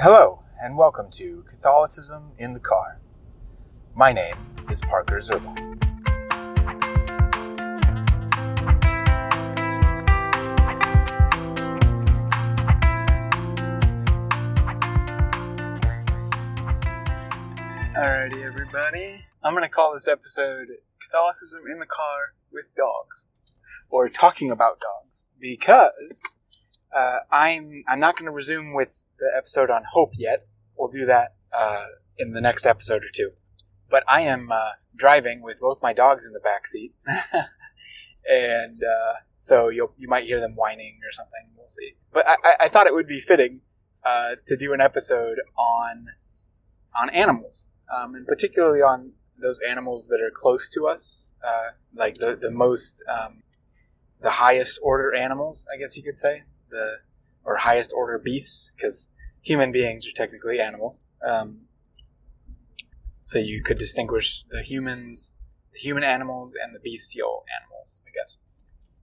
Hello, and welcome to Catholicism in the Car. My name is Parker Zurbuch. Alrighty, everybody. I'm going to call this episode Catholicism in the Car with Dogs, or Talking About Dogs, because uh, I'm I'm not going to resume with the episode on hope yet. We'll do that uh, in the next episode or two. But I am uh, driving with both my dogs in the back seat, and uh, so you you might hear them whining or something. We'll see. But I, I, thought it would be fitting uh, to do an episode on on animals, um, and particularly on those animals that are close to us, uh, like the the most um, the highest order animals, I guess you could say, the or highest order beasts, because human beings are technically animals. Um, so you could distinguish the humans, the human animals, and the bestial animals, I guess.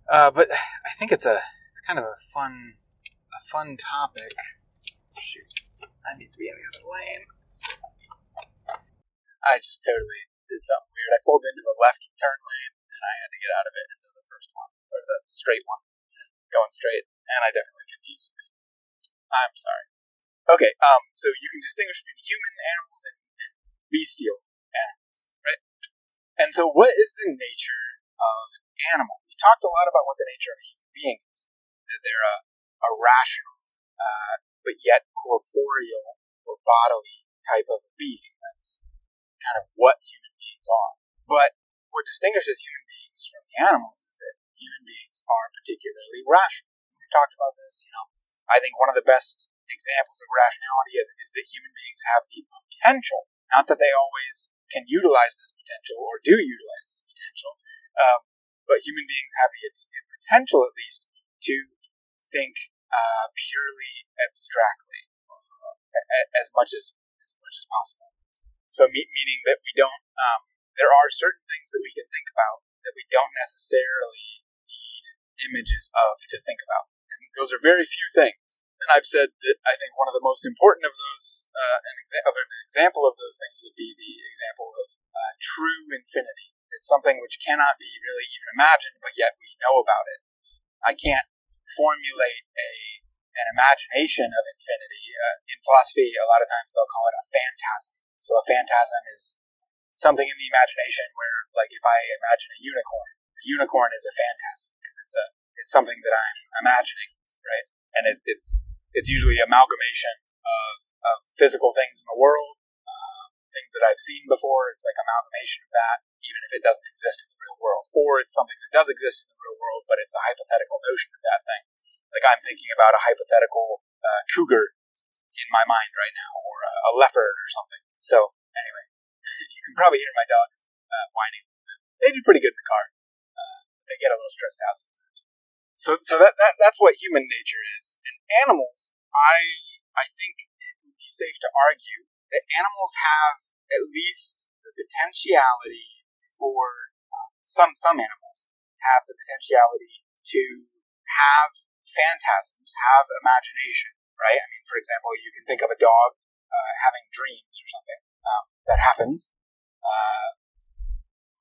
Uh, but I think it's a it's kind of a fun a fun topic. Shoot, I need to be in the other lane. I just totally did something weird. I pulled into the left turn lane and I had to get out of it into the first one or the straight one, going straight, and I definitely confused me. I'm sorry. Okay, um, so you can distinguish between human animals and, bestial animals, right? And so, what is the nature of an animal? We've talked a lot about what the nature of a human being is. That they're a, a rational, uh, but yet corporeal or bodily type of being. That's kind of what human beings are. But what distinguishes human beings from the animals is that human beings are particularly rational. We've talked about this, you know. I think one of the best examples of rationality is that human beings have the potential, not that they always can utilize this potential or do utilize this potential, um, but human beings have the, the, potential, at least, to think uh, purely abstractly uh, as much as as much as possible. So, me- meaning that we don't, um, there are certain things that we can think about that we don't necessarily need images of to think about. Those are very few things and I've said that I think one of the most important of those, uh, an, exa- an example of those things would be the example of uh, true infinity. It's something which cannot be really even imagined, but yet we know about it. I can't formulate a an imagination of infinity. Uh, in philosophy, a lot of times they'll call it a phantasm. So a phantasm is something in the imagination where, like, if I imagine a unicorn, a unicorn is a phantasm because it's a it's something that I'm imagining, right? And it, it's it's usually amalgamation of, of physical things in the world, uh, things that I've seen before. It's like amalgamation of that, even if it doesn't exist in the real world, or it's something that does exist in the real world, but it's a hypothetical notion of that thing. Like I'm thinking about a hypothetical uh, cougar in my mind right now, or a, a, leopard or something. So anyway, you can probably hear my dogs uh, whining. They do pretty good in the car. Uh, they get a little stressed out sometimes. So, so that, that that's what human nature is. And animals, I I think it would be safe to argue that animals have at least the potentiality for um, some some animals have the potentiality to have phantasms, have imagination, right? I mean, for example, you can think of a dog uh, having dreams or something. Um, that happens uh,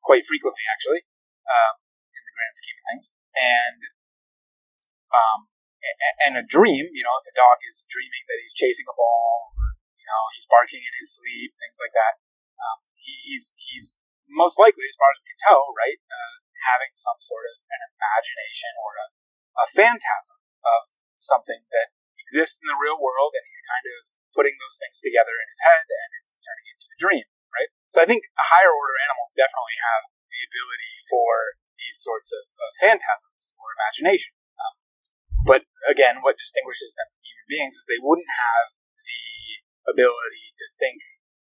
quite frequently, actually, um, in the grand scheme of things. And um, and a dream, you know, if a dog is dreaming that he's chasing a ball, or, you know, he's barking in his sleep, things like that, um, he, he's he's most likely, as far as we can tell, right, uh, having some sort of an imagination or a, a phantasm of something that exists in the real world, and he's kind of putting those things together in his head, and it's turning into a dream, right? So I think higher order animals definitely have the ability for these sorts of uh, phantasms or imagination. But again, what distinguishes them from human beings is they wouldn't have the ability to think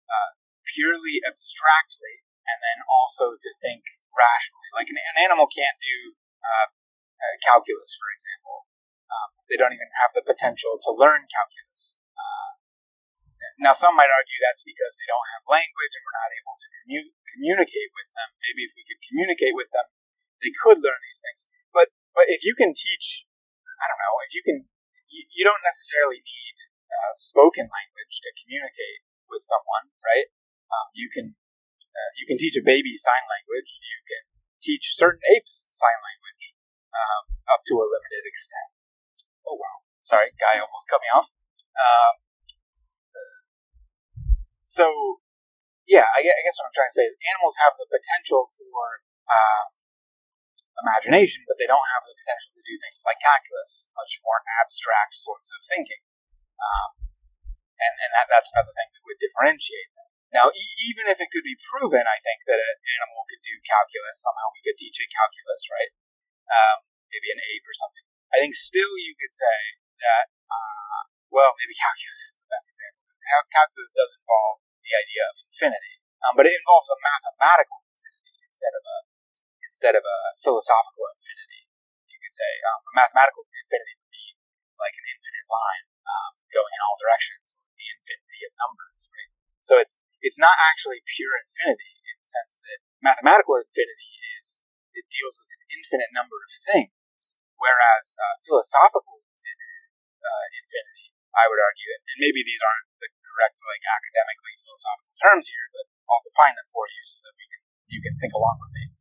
uh, purely abstractly and then also to think rationally. Like an, an animal can't do uh, uh, calculus, for example. Um, they don't even have the potential to learn calculus. Uh, now, some might argue that's because they don't have language and we're not able to commu- communicate with them. Maybe if we could communicate with them, they could learn these things. But but if you can teach I don't know if you can. You, you don't necessarily need uh, spoken language to communicate with someone, right? Um, you can uh, you can teach a baby sign language. You can teach certain apes sign language um, up to a limited extent. Oh wow! Sorry, guy almost cut me off. Um, so yeah, I guess, what I'm trying to say is animals have the potential for um, imagination, but they don't have the potential to do things like calculus, much more abstract sorts of thinking. Um, and and that, that's another thing that would differentiate them. Now, e- even if it could be proven, I think that an animal could do calculus somehow. We could teach it calculus, right? Um, maybe an ape or something. I think still you could say that. Uh, well, maybe calculus isn't the best example. Calculus does involve the idea of infinity, um, but it involves a mathematical infinity instead of a instead of a philosophical infinity. You could say um, a mathematical infinity would be like an infinite line um, going in all directions, the infinity of numbers, right? So it's it's not actually pure infinity in the sense that mathematical infinity is it deals with an infinite number of things, whereas uh, philosophical infinity, uh, infinity, I would argue, and maybe these aren't the correct like academically philosophical terms here, but I'll define them for you so that we can you can think along with me.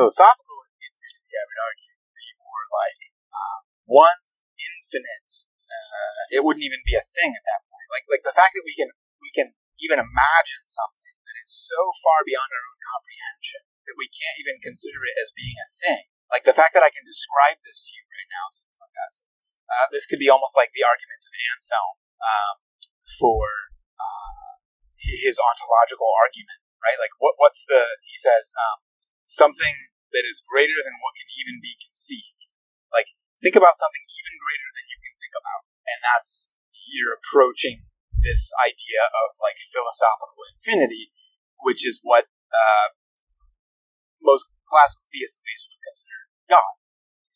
Philosophical infinity, I would argue, would be more like uh, one infinite. Uh, it wouldn't even be a thing at that point. Like like the fact that we can we can even imagine something that is so far beyond our own comprehension that we can't even consider it as being a thing. Like the fact that I can describe this to you right now, something like that. So, uh, this could be almost like the argument of Anselm um, for his ontological argument, right? Like, what what's the he says um, something that is greater than what can even be conceived. Like, think about something even greater than you can think about, and that's you're approaching this idea of like philosophical infinity, which is what uh, most classical theists would consider God,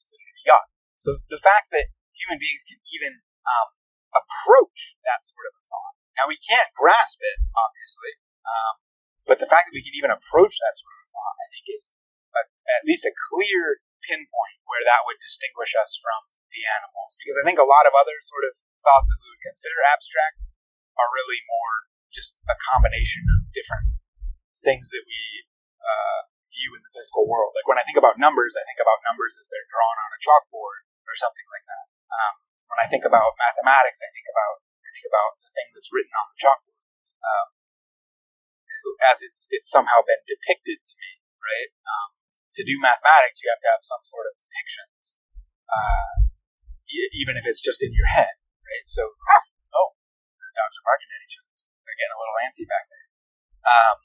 consider to be God. So the fact that human beings can even um, approach that sort of a thought now we can't grasp it, obviously, um, but the fact that we can even approach that sort of a thought, I think, is at least a clear pinpoint where that would distinguish us from the animals. Because I think a lot of other sort of thoughts that we would consider abstract are really more just a combination of different things that we uh, view in the physical world. Like when I think about numbers, I think about numbers as they're drawn on a chalkboard or something like that. Um, when I think about mathematics, I think about I think about the thing that's written on the chalkboard, um, as it's it's somehow been depicted to me, right? Um, to do mathematics, you have to have some sort of depictions, uh, even if it's just in your head, right? So, oh, dogs are barking at each other. They're getting a little antsy back there. Um,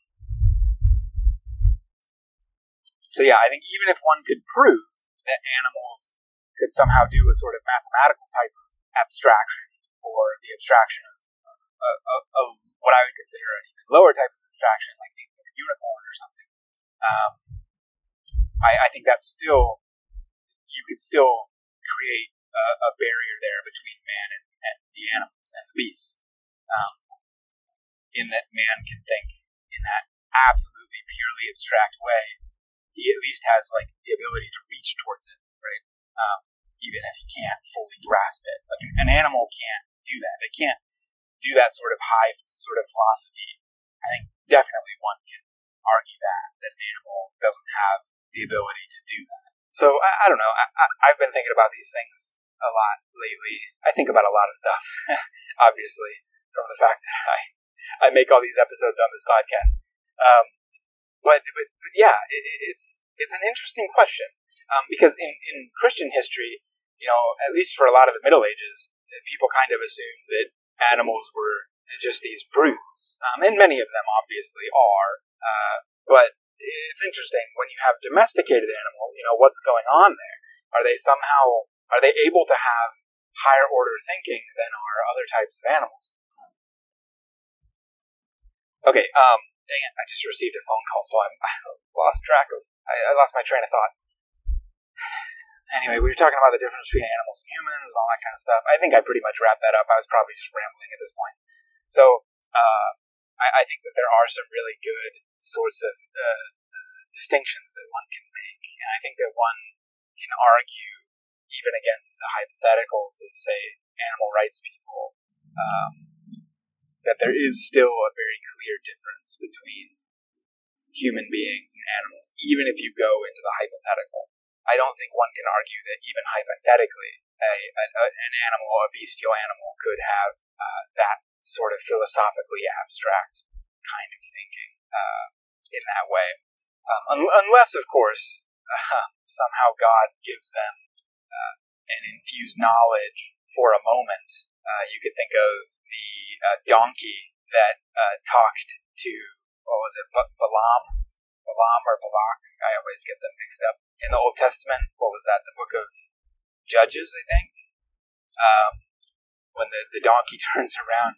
so yeah, I think even if one could prove that animals could somehow do a sort of mathematical type of abstraction or the abstraction of, of, of, of what I would consider an even lower type of abstraction, like a unicorn or something. Um, I, I, think that's still you could still create a, a barrier there between man and, and, the animals and the beasts. Um, in that man can think in that absolutely purely abstract way, he at least has like the ability to reach towards it, right? Um, even if he can't fully grasp it. Like an animal can't do that. They can't do that sort of high sort of philosophy. I think definitely one can argue that that an animal doesn't have the ability to do that. So I, I don't know. I, have been thinking about these things a lot lately. I think about a lot of stuff, obviously, from the fact that I I make all these episodes on this podcast. Um, but, but, but yeah, it, it's it's an interesting question um, because in, in Christian history, you know, at least for a lot of the Middle Ages, people kind of assumed that animals were just these brutes, um, and many of them obviously are. Uh, but it's interesting when you have domesticated animals. You know what's going on there. Are they somehow are they able to have higher order thinking than are other types of animals? Okay, um, dang it! I just received a phone call, so I'm I lost track of. I, I lost my train of thought anyway, we were talking about the difference between animals and humans and all that kind of stuff. I think I pretty much wrapped that up. I was probably just rambling at this point. So uh, I, I, think that there are some really good sorts of uh, distinctions that one can make, and I think that one can argue even against the hypotheticals of, say, animal rights people um, that there is still a very clear difference between human beings and animals, even if you go into the hypothetical. I don't think one can argue that even hypothetically, a, a, an animal, a bestial animal, could have uh, that sort of philosophically abstract kind of thinking uh, in that way. Um, un- unless, of course, uh, somehow God gives them uh, an infused knowledge for a moment. Uh, you could think of the uh, donkey that talked to, what was it, B- Balaam? Balaam or Balak? I always get them mixed up. In the Old Testament, what was that? The book of Judges, I think? Um, when the, the donkey turns around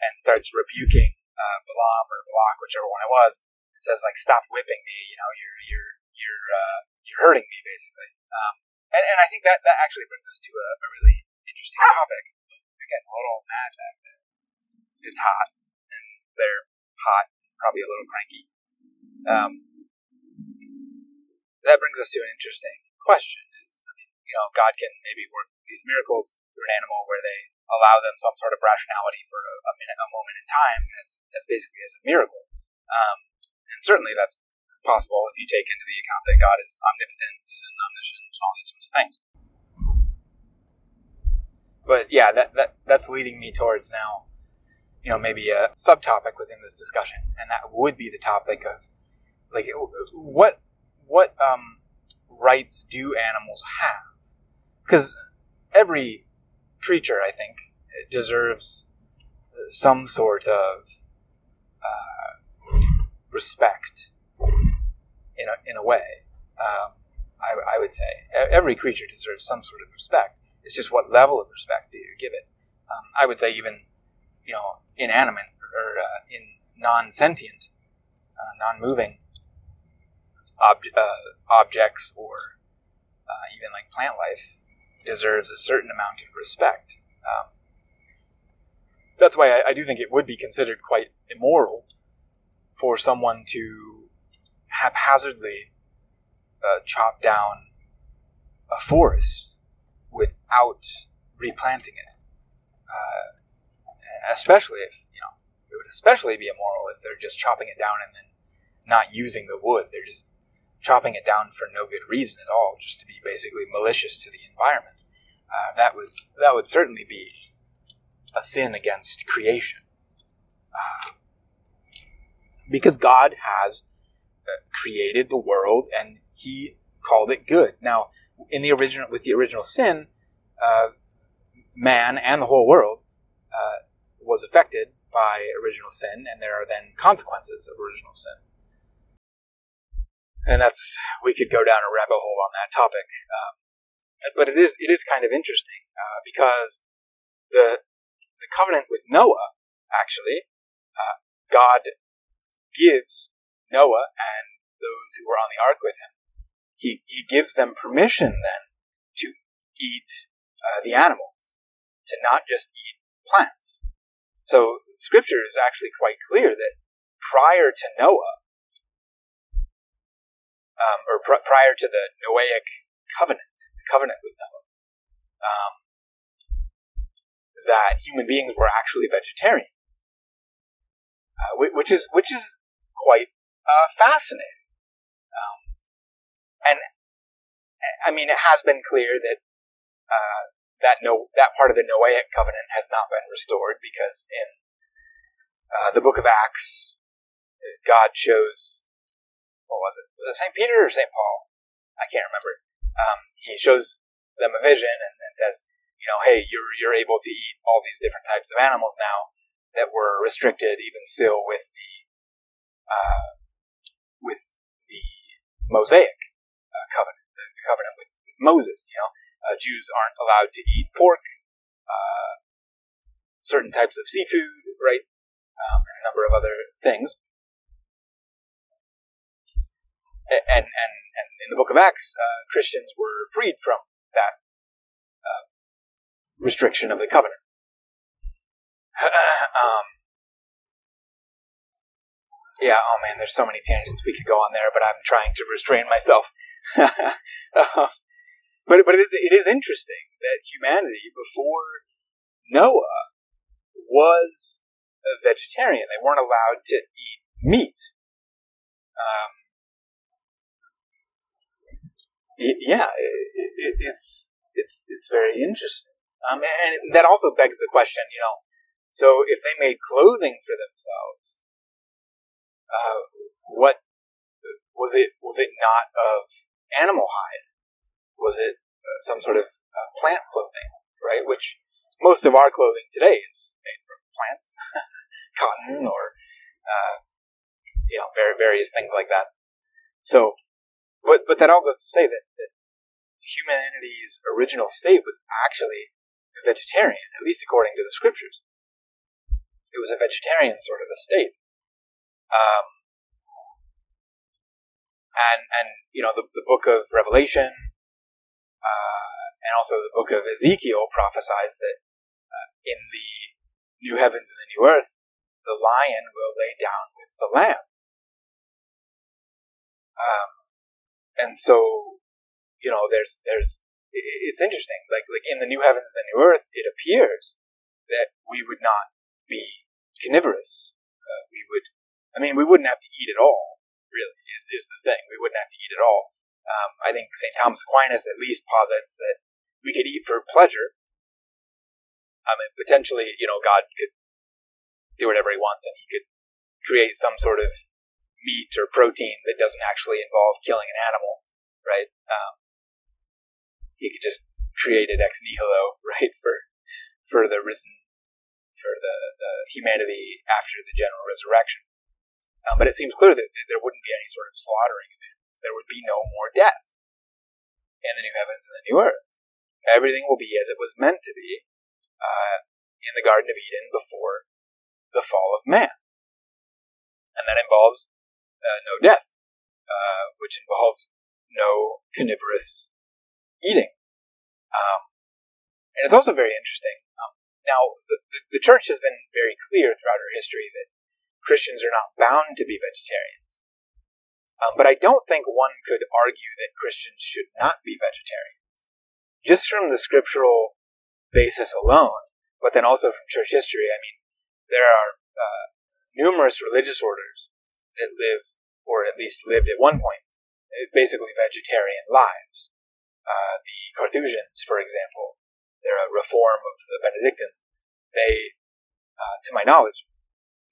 and starts rebuking uh, Balaam or Balak, whichever one it was, and says like, "Stop whipping me! You know, you're you're you're uh, you're hurting me, basically." Um, and and I think that that actually brings us to a, a really interesting topic. Again, a little mad back there. It's hot, and they're hot, probably a little cranky. Um, that brings us to an interesting question: Is I mean, you know, God can maybe work these miracles through an animal where they allow them some sort of rationality for a, a minute, a moment in time, as, as basically as a miracle. Um, and certainly that's possible if you take into the account that God is omnipotent and omniscient and all these sorts of things. But yeah, that, that that's leading me towards now, you know, maybe a subtopic within this discussion, and that would be the topic of like what what um, rights do animals have? Because every creature, I think, deserves some sort of uh, respect in a, in a way. Um, I, I, would say every creature deserves some sort of respect. It's just what level of respect do you give it? Um, I would say even you know inanimate or uh, in non-sentient, uh, non-moving ob- uh, objects or uh, even like plant life deserves a certain amount of respect. Um, that's why I, I, do think it would be considered quite immoral for someone to haphazardly uh, chop down a forest without replanting it. Uh, especially if, you know, it would especially be immoral if they're just chopping it down and then not using the wood. They're just chopping it down for no good reason at all, just to be basically malicious to the environment. Uh, that would that would certainly be a sin against creation, uh, because God has uh, created the world and He called it good. Now, in the original with the original sin, uh, man and the whole world uh, was affected by original sin, and there are then consequences of original sin and that's we could go down a rabbit hole on that topic. Um, but it is it is kind of interesting uh, because the the covenant with Noah actually uh, God gives Noah and those who were on the ark with him he he gives them permission then to eat uh, the animals to not just eat plants. So Scripture is actually quite clear that prior to Noah um, or pr- prior to the Noahic covenant, covenant with Noah, um, that human beings were actually vegetarian, uh, which is which is quite uh, fascinating. Um, and I mean, it has been clear that uh, that no that part of the Noahic covenant has not been restored because in uh, the book of Acts, God chose what was it? Was it St. Peter or St. Paul? I can't remember. Um, he shows them a vision and, and says, you know, hey, you're you're able to eat all these different types of animals now that were restricted even still with the uh, with the Mosaic uh, covenant, the, the covenant with, with, Moses. You know, uh, Jews aren't allowed to eat pork, uh, certain types of seafood, right, um, and a number of other things and, and, and in the book of Acts, uh, Christians were freed from that uh, restriction of the covenant. um, yeah, oh man, there's so many tangents we could go on there, but I'm trying to restrain myself. uh, but but it is it is interesting that humanity before Noah was a vegetarian. They weren't allowed to eat meat. Um, yeah, it, it, it's it's it's very interesting. Um, and that also begs the question, you know, so if they made clothing for themselves, uh, what was it? Was it not of animal hide? Was it uh, some sort of uh, plant clothing, right? Which most of our clothing today is made from plants, cotton, or uh, you know, various things like that. So, but but that all goes to say that, that humanity's original state was actually vegetarian, at least according to the scriptures. It was a vegetarian sort of a state. Um, and and you know the, the book of Revelation uh, and also the book of Ezekiel prophesies that uh, in the new heavens and the new earth, the lion will lay down with the lamb. Um, and so, you know, there's there's it's interesting. Like like in the new heavens and the new earth, it appears that we would not be carnivorous. Uh, we would, I mean, we wouldn't have to eat at all. Really, is is the thing. We wouldn't have to eat at all. Um, I think St. Thomas Aquinas at least posits that we could eat for pleasure. I mean, potentially, you know, God could do whatever He wants, and He could create some sort of meat or protein that doesn't actually involve killing an animal, right? Um, he could just create it ex nihilo, right, for for the risen, for the, the humanity after the general resurrection. Um, but it seems clear that, that there wouldn't be any sort of slaughtering of. There would be no more death in the new heavens and the new earth. Everything will be as it was meant to be uh, in the Garden of Eden before the fall of man. And that involves uh, no death, uh, which involves no carnivorous eating. Um, and it's also very interesting. Um, now, the, the, the, church has been very clear throughout her history that Christians are not bound to be vegetarians. Um, but I don't think one could argue that Christians should not be vegetarians. Just from the scriptural basis alone, but then also from church history, I mean, there are uh, numerous religious orders that live, or at least lived at one point, basically vegetarian lives. Uh, the Carthusians, for example, they're a reform of the Benedictines. They, uh, to my knowledge,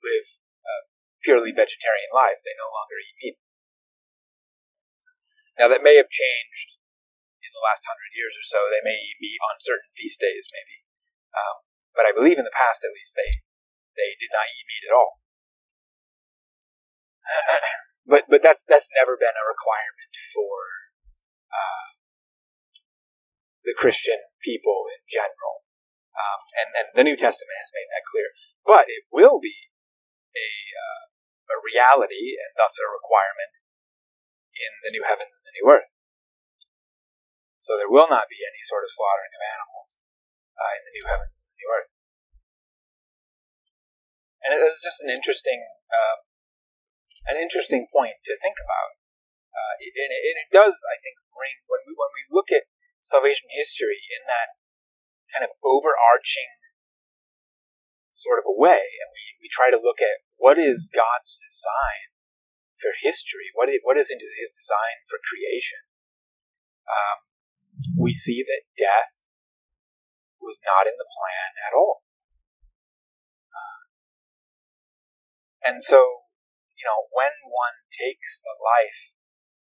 live uh, purely vegetarian lives. They no longer eat meat. Now, that may have changed in the last hundred years or so. They may eat meat on certain feast days, maybe. Um, but I believe in the past, at least, they they did not eat meat at all. but but that's that's never been a requirement for uh, the Christian people in general. Um, and, and the New Testament has made that clear. But it will be a, uh, a reality and thus a requirement in the new heavens and the new earth. So there will not be any sort of slaughtering of animals uh, in the new heavens and the new earth. And it was just an interesting, uh, an interesting point to think about. Uh, and, it, and, it, does, I think, bring when we when we look at salvation history in that kind of overarching sort of a way. And we, we try to look at what is God's design for history? What is, what is his design for creation? Um, we see that death was not in the plan at all. Uh, and so, you know, when one takes the life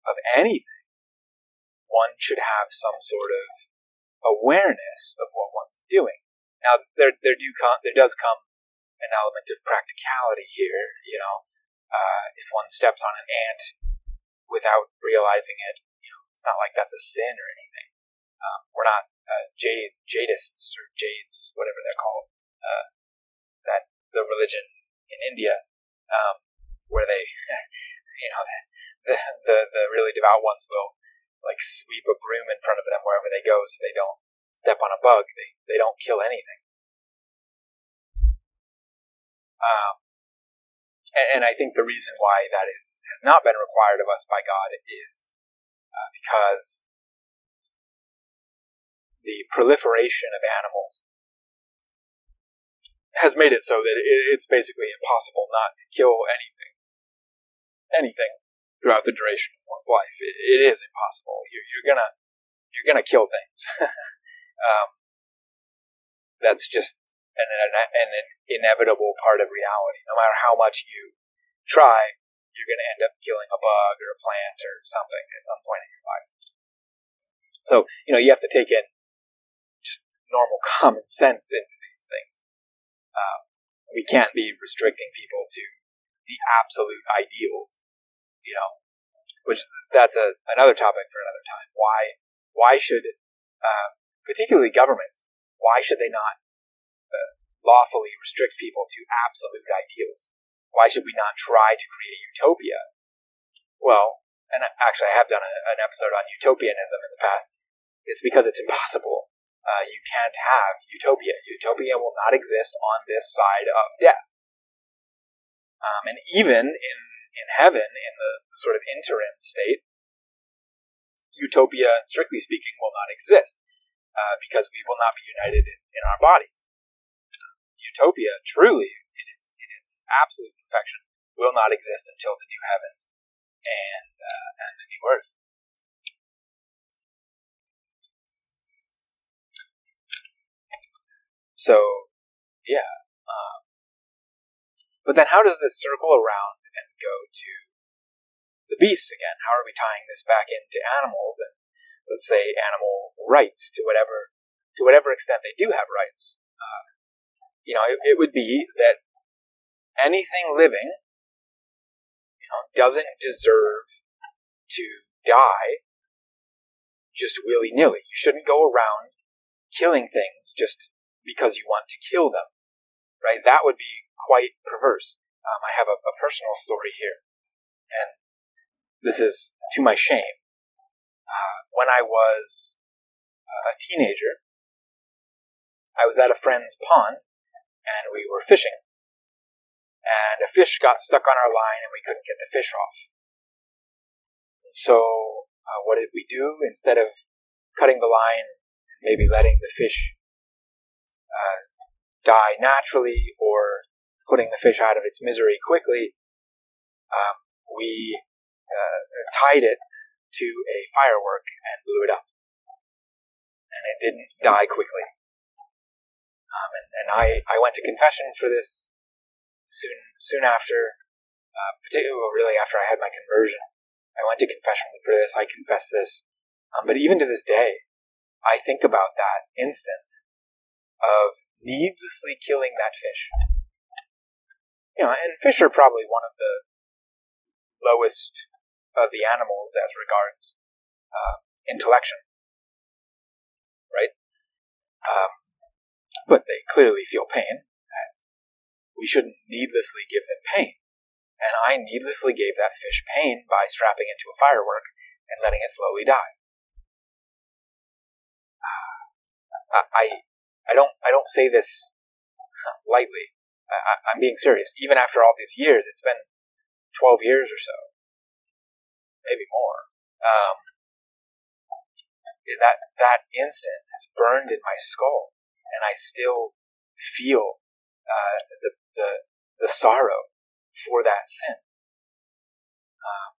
of anything, one should have some sort of awareness of what one's doing. Now, there there do come there does come an element of practicality here. You know, uh, if one steps on an ant without realizing it, you know, it's not like that's a sin or anything. Um, we're not uh, jade jadists or jades, whatever they're called. Uh, that the religion in India, um, where they, you know, the, the the really devout ones will like sweep a broom in front of them wherever they go so they don't step on a bug. They they don't kill anything. Um, and, and I think the reason why that is has not been required of us by God is uh, because the proliferation of animals has made it so that it's basically impossible not to kill anything, anything throughout the duration of one's life. it, it is impossible. You're, you're, gonna you're gonna kill things. um, that's just an, an, an inevitable part of reality. No matter how much you try, you're going to end up killing a bug or a plant or something at some point in your life. So, you know, you have to take in just normal common sense into these things. Um, we can't be restricting people to the absolute ideals, you know, which that's a, another topic for another time. Why, why should, uh, particularly governments, why should they not uh, lawfully restrict people to absolute ideals? why should we not try to create a utopia? Well, and actually, I have done a, an episode on utopianism in the past. It's because it's impossible. Uh, you can't have utopia. Utopia will not exist on this side of death. Um, and even in, in heaven, in the, the sort of interim state, utopia, strictly speaking, will not exist uh, because we will not be united in, in our bodies. Utopia, truly, in its in its absolute perfection will not exist until the new heavens and uh, and the new earth. So, yeah. Um, but then, how does this circle around go to the beasts again? How are we tying this back into animals and let's say animal rights to whatever to whatever extent they do have rights? Uh, you know, it, it would be that anything living, you know, doesn't deserve to die just willy nilly. You shouldn't go around killing things just because you want to kill them, right? That would be quite perverse. Um, I have a, a personal story here, and this is to my shame. Uh, when I was a teenager, I was at a friend's pond and we were fishing and a fish got stuck on our line and we couldn't get the fish off. So, uh, what did we do? Instead of cutting the line, maybe letting the fish uh, die naturally or putting the fish out of its misery quickly, um, we uh, tied it to a firework and blew it up. And it didn't die quickly. Um, and, and I, I went to confession for this soon soon after, uh, particularly really after I had my conversion, I went to confession for this. I confessed this, um, but even to this day, I think about that instant of needlessly killing that fish. You know, and fish are probably one of the lowest of the animals as regards uh, intellection, right? Um, but they clearly feel pain, and we shouldn't needlessly give them pain. And I needlessly gave that fish pain by strapping it to a firework and letting it slowly die. I, I don't, I don't say this lightly. I, am being serious. Even after all these years, it's been 12 years or so, maybe more. Um, that that instance is burned in my skull, and I still feel uh, the the the sorrow for that sin. Um,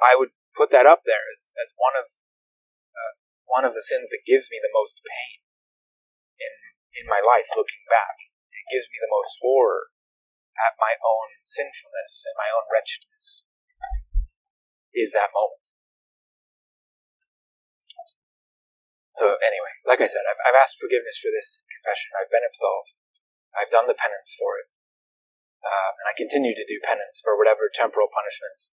I would put that up there as, as one of uh, one of the sins that gives me the most pain in in my life. Looking back, gives me the most horror at my own sinfulness and my own wretchedness. Is that moment. So anyway, like I said, I've, I've asked forgiveness for this confession. I've been absolved. I've done the penance for it. Um, and I continue to do penance for whatever temporal punishments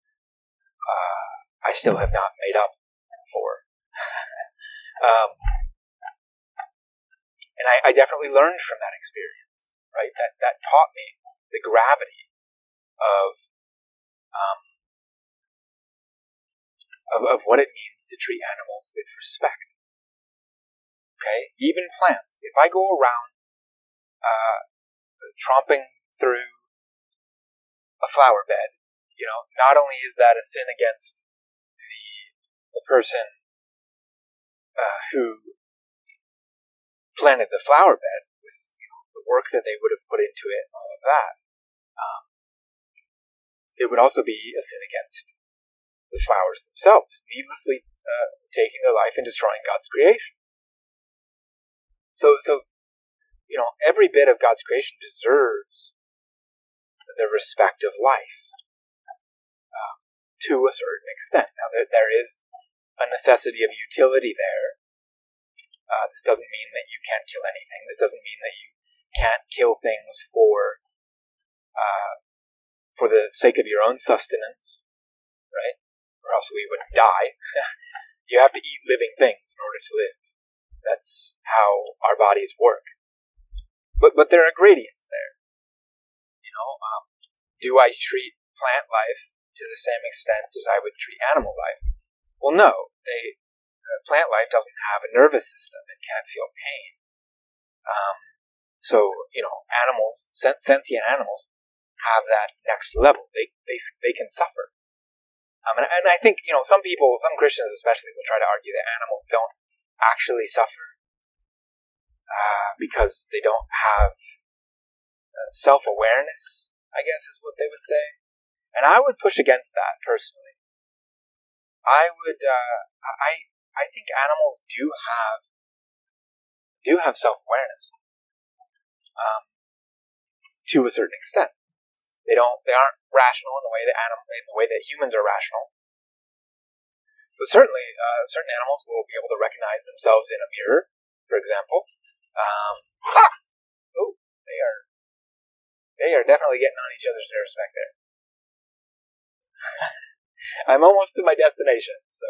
uh, I still have not made up for. um, and I, I, definitely learned from that experience, right? That that taught me the gravity of um, of, of what it means to treat animals with respect. Okay, even plants. If I go around uh, tromping through a flower bed, you know, not only is that a sin against the the person uh, who planted the flower bed work that they would have put into it, and all of that. Um, it would also be a sin against the flowers themselves, needlessly uh, taking their life and destroying God's creation. So, so you know, every bit of God's creation deserves the respect of life uh, to a certain extent. Now, there, there is a necessity of utility there. Uh, this doesn't mean that you can't kill anything. This doesn't mean that you can't kill things for uh, for the sake of your own sustenance, right? Or else we would die. you have to eat living things in order to live. That's how our bodies work. But but there are gradients there. You know, um, do I treat plant life to the same extent as I would treat animal life? Well, no. They uh, plant life doesn't have a nervous system; it can't feel pain. Um, so you know, animals, sentient animals, have that next level. They they they can suffer. Um, and, and I think you know some people, some Christians especially, will try to argue that animals don't actually suffer uh, because they don't have uh, self awareness. I guess is what they would say, and I would push against that personally. I would, uh, I I think animals do have do have self awareness um, to a certain extent. They don't. They aren't rational in the way that anim- in the way that humans are rational. But certainly, uh, certain animals will be able to recognize themselves in a mirror, for example. Um, oh, they are. They are definitely getting on each other's nerves back there. I'm almost to my destination, so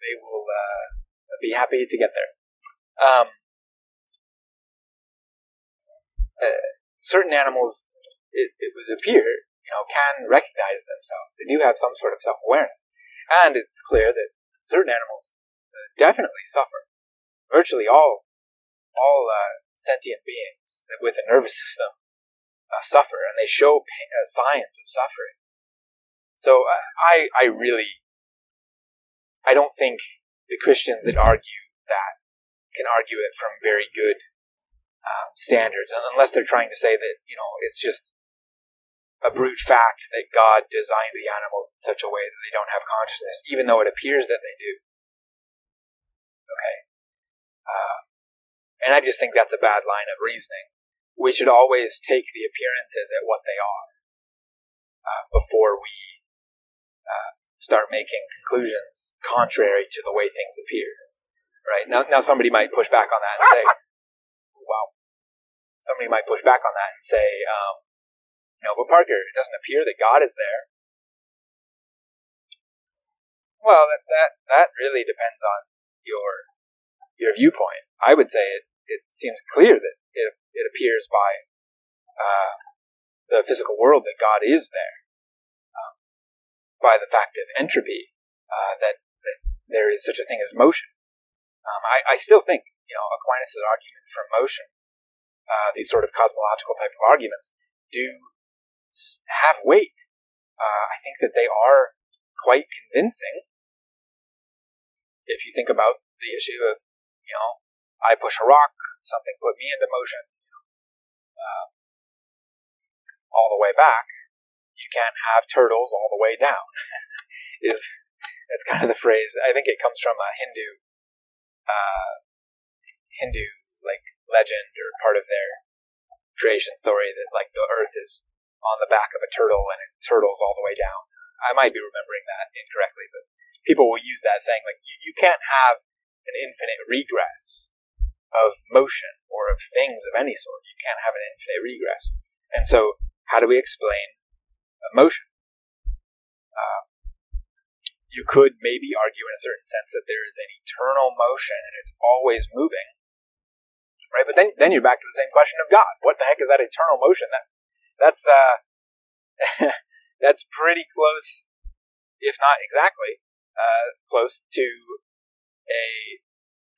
they will uh, be happy to get there. Um, uh, certain animals it, it would appear, you know, can recognize themselves. They do have some sort of self awareness. And it's clear that certain animals uh, definitely suffer. Virtually all, all uh, sentient beings with a nervous system uh, suffer, and they show pain, uh, signs of suffering. So uh, I, I really, I don't think the Christians that argue that can argue it from very good um, standards, unless they're trying to say that you know it's just a brute fact that God designed the animals in such a way that they don't have consciousness, even though it appears that they do. Okay. Uh, and I just think that's a bad line of reasoning. We should always take the appearances at what they are uh, before we uh, start making conclusions contrary to the way things appear. Right now, now somebody might push back on that and say, "Wow." Somebody might push back on that and say, um, you know, but Parker, it doesn't appear that God is there. Well, that that, that really depends on your your viewpoint. I would say it, it seems clear that it, it appears by uh, the physical world that God is there, um, by the fact of entropy, uh, that, that there is such a thing as motion. Um, I, I still think, you know, Aquinas' argument for motion, uh, these sort of cosmological type of arguments, do have weight. Uh, I think that they are quite convincing. If you think about the issue of, you know, I push a rock, something put me into motion, uh, all the way back. You can't have turtles all the way down. is that's kind of the phrase. I think it comes from a Hindu, uh, Hindu like legend or part of their creation story that like the Earth is on the back of a turtle and it turtles all the way down. I might be remembering that incorrectly, but people will use that saying like you, you can't have an infinite regress of motion or of things of any sort. You can't have an infinite regress. And so, how do we explain motion? Uh, you could maybe argue in a certain sense that there is an eternal motion and it's always moving, right? But then, then you're back to the same question of God. What the heck is that eternal motion that that's uh, that's pretty close, if not exactly, uh, close to a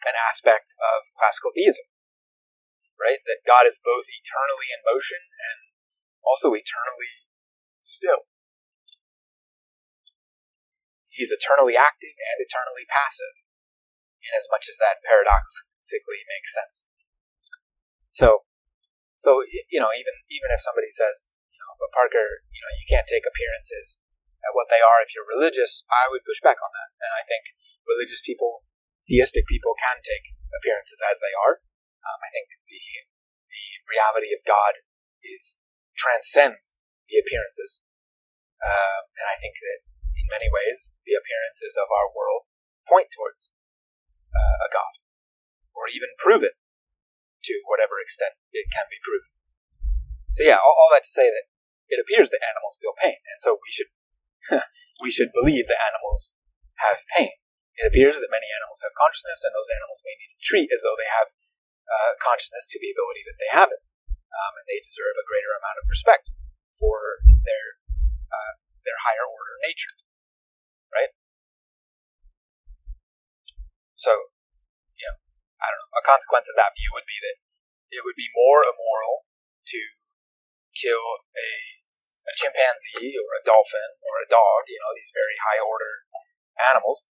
an aspect of classical theism, right? That God is both eternally in motion and also eternally still. He's eternally active and eternally passive, in as much as that paradoxically makes sense. So, So you know, even even if somebody says, you know, but Parker, you know, you can't take appearances at what they are if you're religious, I would push back on that. And I think religious people, theistic people, can take appearances as they are. Um, I think the the reality of God is transcends the appearances, um, and I think that in many ways the appearances of our world point towards uh, a God, or even prove it to whatever extent it can be proven. So yeah, all, all that to say that it appears that animals feel pain, and so we should we should believe that animals have pain. It appears that many animals have consciousness, and those animals may need to treat as though they have uh, consciousness to the ability that they have it, um, and they deserve a greater amount of respect for their uh, their higher order nature, right? So, I don't know. A consequence of that view would be that it would be more immoral to kill a a chimpanzee or a dolphin or a dog, you know, these very high order animals,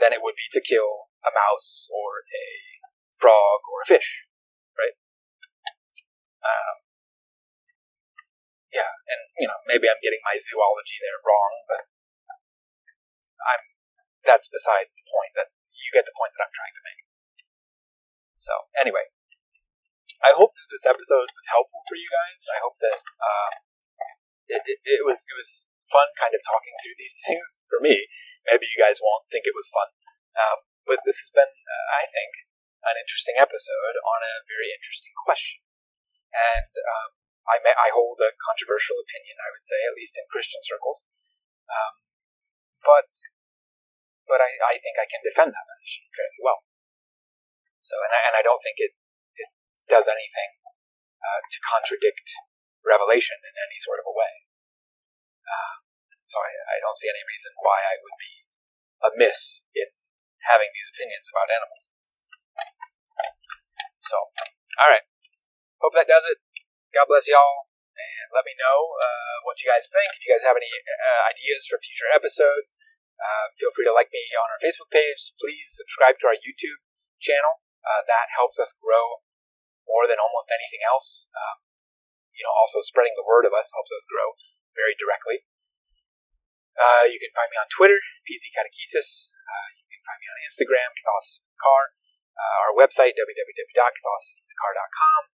than it would be to kill a mouse or a frog or a fish, right? Um, yeah, and you know, maybe I'm getting my zoology there wrong, but I'm that's beside the point. That you get the point that I'm trying to make. So anyway, I hope that this episode was helpful for you guys. I hope that um, it, it, it was it was fun, kind of talking through these things for me. Maybe you guys won't think it was fun, um, but this has been, uh, I think, an interesting episode on a very interesting question. And um, I may, I hold a controversial opinion, I would say, at least in Christian circles. Um, but but I, I think I can defend that fairly well. So and I, and I don't think it it does anything uh, to contradict revelation in any sort of a way. Uh, so I, I don't see any reason why I would be amiss in having these opinions about animals. So, all right. Hope that does it. God bless y'all. And let me know uh, what you guys think. If you guys have any uh, ideas for future episodes, uh, feel free to like me on our Facebook page. Please subscribe to our YouTube channel. Uh, that helps us grow more than almost anything else. Um, you know, also spreading the word of us helps us grow very directly. Uh, you can find me on Twitter, PZ Catechesis. Uh, you can find me on Instagram, Catholicism in the Car. Uh, our website, www.catholicisminthecar.com.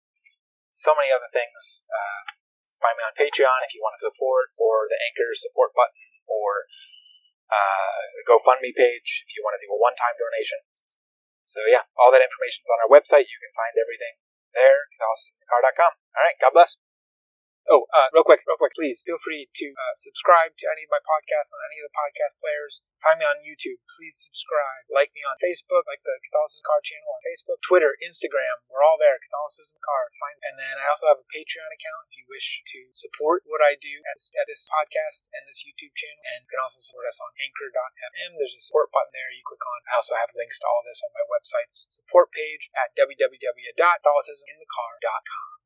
So many other things. Uh, find me on Patreon if you want to support, or the Anchor support button, or uh, GoFundMe page if you want to do a one-time donation. So yeah, all that information is on our website. You can find everything there, catholicisminthecar.com. All right, God bless. Oh, uh, real quick, real quick, please feel free to uh, subscribe to any of my podcasts on any of the podcast players. Find me on YouTube. Please subscribe. Like me on Facebook, like the Catholicism Car channel on Facebook, Twitter, Instagram. We're all there. Catholicism Car. Find, and then I also have a Patreon account if you wish to support what I do at, at this podcast and this YouTube channel. And you can also support us on Anchor.fm. There's a support button there you click on. I also have links to all this on my website's support page at www.catholicisminthecar.com.